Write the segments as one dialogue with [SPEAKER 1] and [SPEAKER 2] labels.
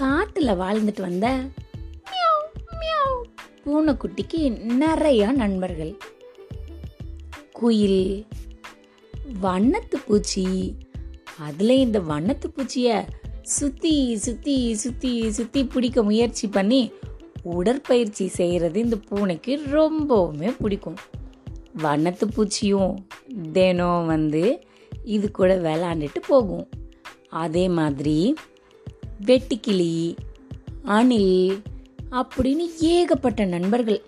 [SPEAKER 1] காட்டுல வாழ்ந்துட்டு வந்த பூனைக்குட்டிக்கு நிறைய நண்பர்கள். குயில் வண்ணத்து பூச்சி. அதுல இந்த வண்ணத்து பூச்சிய சுத்தி சுத்தி சுத்தி சுத்தி பிடிக்க முயற்சி பண்ணி உடற்பயிற்சி செய்யறது இந்த பூனைக்கு ரொம்பவுமே பிடிக்கும். வண்ணத்து பூச்சியும் தினம் வந்து இது கூட விளாண்டுட்டு போகும். அதே மாதிரி வெட்டுக்கிளி அணில் அப்படின்னு ஏகப்பட்ட நண்பர்கள்.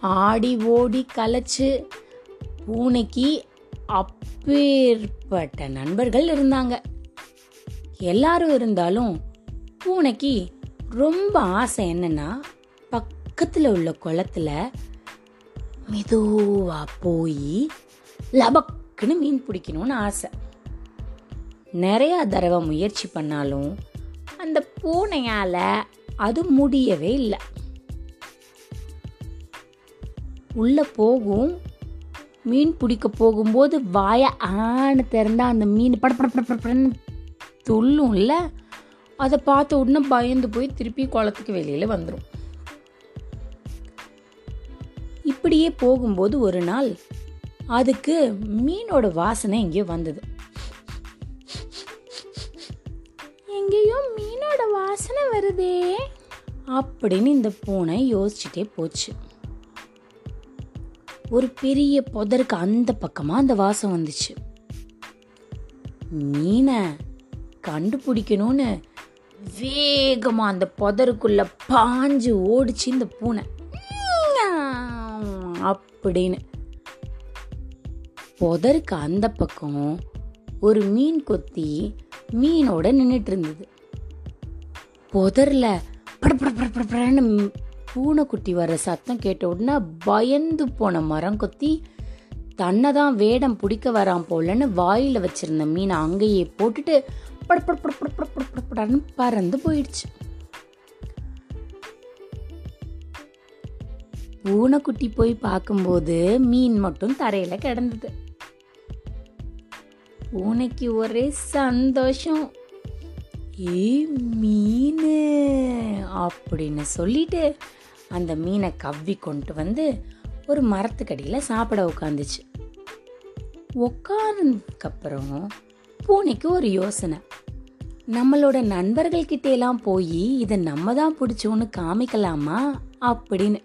[SPEAKER 1] ஆடி ஓடி கலைச்சு பூனைக்கு அப்பேற்பட்ட நண்பர்கள் இருந்தாங்க. எல்லாரும் இருந்தாலும் பூனைக்கு ரொம்ப ஆசை என்னன்னா பக்கத்தில் உள்ள குளத்துல மெதுவாக போய் லபக்குன்னு மீன் பிடிக்கணும்னு ஆசை. நிறையா தடவை முயற்சி பண்ணாலும் அந்த பூனையால் அது முடியவே இல்லை. உள்ள போகும் மீன் பிடிக்க போகும்போது வாய ஆன திறந்தா அந்த மீன் பட பட பட படன்னு துள்ளும்ல அதை பார்த்த உடனே பயந்து போய் திருப்பி குளத்துக்கு வெளியில் வந்துடும் இப்படியே போகும்போது ஒரு நாள் அதுக்கு மீனோட வாசனை எங்கேயோ வந்தது. எங்கேயோ மீனோட வாசனை வருதே. அப்படின்னு இந்த பூனை யோசிச்சுட்டே போச்சு. ஒரு பெரிய புதருக்கு அந்த பக்கமா அந்த வாசம் வந்துச்சு. மீனை கண்டுபிடிக்கணும்னு வேகமா அந்த புதருக்குள்ள பாஞ்சு ஓடிச்சு இந்த பூனை. அப்படின்னு. புதருக்கு அந்த பக்கம் ஒரு மீன் கொத்தி மீனோட நின்றுட்டு இருந்தது. புதர்ல படன்னு பூனைக்குட்டி வர சத்தம் கேட்ட உடனே பயந்து போன மரம் கொத்தி தன்னை தான் வேடம் பிடிக்க வரான் போலன்னு வாயில் வச்சுருந்த மீனை அங்கேயே போட்டுட்டு படப்படப்படப்படப்படப்படன்னு பறந்து போயிடுச்சு. பூனைக்குட்டி போய் பார்க்கும்போது மீன் மட்டும் தரையில் கிடந்தது. பூனைக்கு ஒரே சந்தோஷம். ஏ மீன் அப்படின்னு சொல்லிட்டு அந்த மீனை கவ்வி கொண்டு வந்து ஒரு மரத்துக்கடியில் சாப்பிட உட்காந்துச்சு உட்கார்ந்ததுக்கப்புறம் பூனைக்கு ஒரு யோசனை. நம்மளோட நண்பர்கள்கிட்டலாம் போய் இதை நம்ம தான் பிடிச்சோன்னு காமிக்கலாமா? அப்படின்னு.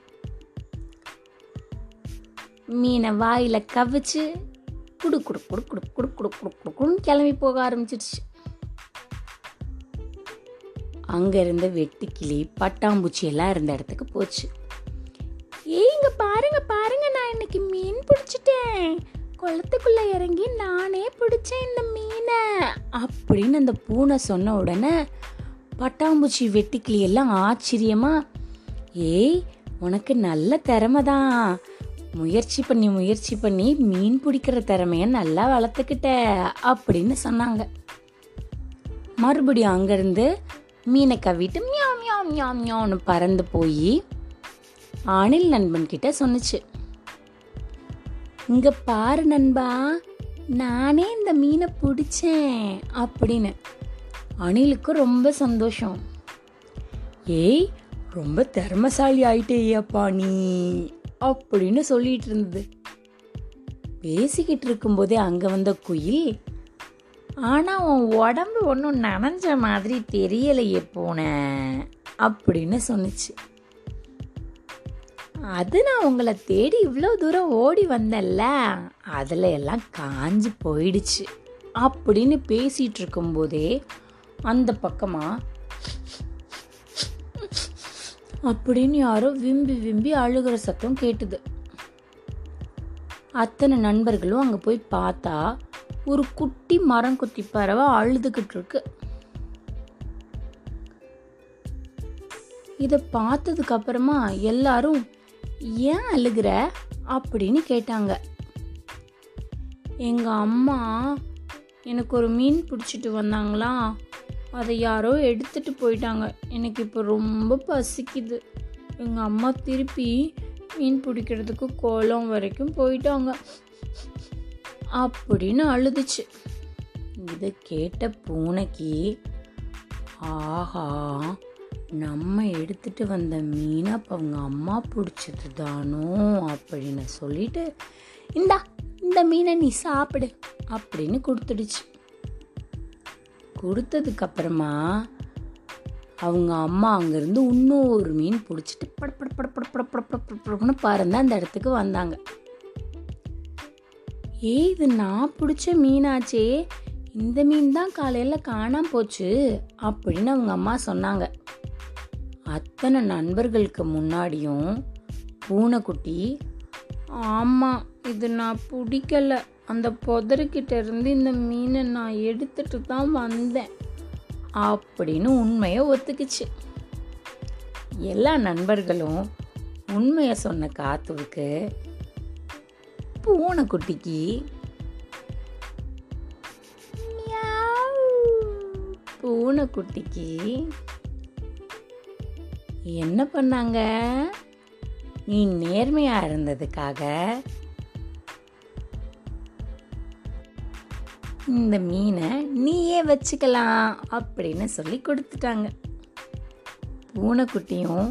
[SPEAKER 1] மீனை வாயில் கவிச்சு குடு குடு குடு குடு குடு குடு குடு குடுன்னு கிளம்பி போக ஆரம்பிச்சிடுச்சு. அங்கே இருந்த வெட்டுக்கிளி பட்டாம்பூச்சி எல்லாம் இருந்த இடத்துக்கு போச்சு. ஏங்க பாருங்க பாருங்க நான் இன்னைக்கு மீன் பிடிச்சிட்டேன். குளத்துக்குள்ள இறங்கி நானே பிடிச்சேன் இந்த மீனை. அப்படின்னு அந்த பூனை சொன்ன உடனே பட்டாம்பூச்சி வெட்டுக்கிளி எல்லாம் ஆச்சரியமா ஏய் உனக்கு நல்ல திறமை தான். முயற்சி பண்ணி முயற்சி பண்ணி மீன் பிடிக்கிற திறமைய நல்லா வளர்த்துக்கிட்ட அப்படின்னு சொன்னாங்க. மறுபடியும் அங்கேருந்து மீனை கவிட்டு மியா மியா மியா மியான்னு பறந்து போய் அணில் நண்பன் கிட்ட சொன்னுச்சு. இங்க பாரு நண்பா நானே இந்த மீனை பிடிச்சேன் அப்படின்னு. அணிலுக்கு ரொம்ப சந்தோஷம். ஏய் ரொம்ப திறமசாலி ஆயிட்டேயப்பா நீ அப்படின்னு சொல்லிட்டு இருந்தது. பேசிக்கிட்டு இருக்கும்போதே அங்கே வந்த குயில் ஆனால் உன் உடம்பு ஒன்றும் நனைஞ்ச மாதிரி தெரியலையே போன அப்படின்னு சொன்னுச்சு. அது நான் உங்களை தேடி இவ்வளோ தூரம் ஓடி வந்தேன்ல அதில் எல்லாம் காஞ்சு போயிடுச்சு அப்படின்னு பேசிகிட்டு இருக்கும்போதே அந்த பக்கமாக அப்படின்னு யாரோ விம்பி விம்பி அழுகிற சத்தம் கேட்டுது. அத்தனை நண்பர்களும் அங்கே போய் பார்த்தா ஒரு குட்டி மரம் குத்தி பறவை அழுதுகிட்டு இருக்கு. இதை பார்த்ததுக்கு அப்புறமா எல்லாரும் ஏன் அழுகிற? அப்படின்னு கேட்டாங்க. எங்க அம்மா எனக்கு ஒரு மீன் பிடிச்சிட்டு வந்தாங்களா? அதை யாரோ எடுத்துட்டு போயிட்டாங்க. எனக்கு இப்போ ரொம்ப பசிக்குது. எங்கள் அம்மா திருப்பி மீன் பிடிக்கிறதுக்கு குளம் வரைக்கும் போயிட்டாங்க. அப்படின்னு அழுதுச்சு. இதை கேட்ட பூனைக்கு ஆஹா நம்ம எடுத்துட்டு வந்த மீனை அப்போ அவங்க அம்மா பிடிச்சது தானோ? அப்படின்னு சொல்லிட்டு இந்தா இந்த மீனை நீ சாப்பிடு அப்படின்னு கொடுத்துடுச்சு. கொடுத்ததுக்கப்புறமா அவங்க அம்மா அங்கேருந்து இன்னும் ஒரு மீன் பிடிச்சிட்டு படப்பட படப்பட படப்பட படப்படன்னு பறந்து அந்த இடத்துக்கு வந்தாங்க. ஏய் இது நான் பிடிச்ச மீனாச்சே. இந்த மீன் தான் காலையில் காணாம போச்சு அப்படின்னு அவங்க அம்மா சொன்னாங்க. அத்தனை நண்பர்களுக்கு முன்னாடியும் பூனைக்குட்டி ஆமாம் இது நான் பிடிக்கல. அந்த புதருக்கிட்ட இருந்து இந்த மீனை நான் எடுத்துட்டு தான் வந்தேன். அப்படின்னு உண்மையை ஒத்துக்குச்சு. எல்லா நண்பர்களும் உண்மையை சொன்ன காத்துவுக்கு பூனைக்குட்டிக்கு பூனைக்குட்டிக்கு என்ன பண்ணாங்க? நீ நேர்மையா இருந்ததுக்காக இந்த மீனை நீயே வச்சுக்கலாம் அப்படின்னு சொல்லி கொடுத்துட்டாங்க. பூனைக்குட்டியும்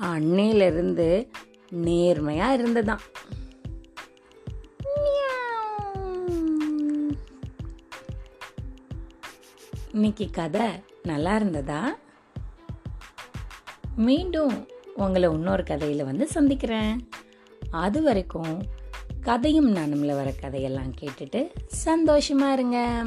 [SPEAKER 1] அன்னையிலிருந்து நேர்மையாக இருந்ததான் இன்னைக்கு கதை நல்லா இருந்ததா? மீண்டும் உங்களை இன்னொரு கதையில் வந்து சந்திக்கிறேன். அது வரைக்கும் கதையும் நானும்ல வர கதையெல்லாம் கேட்டுட்டு சந்தோஷமா இருங்க.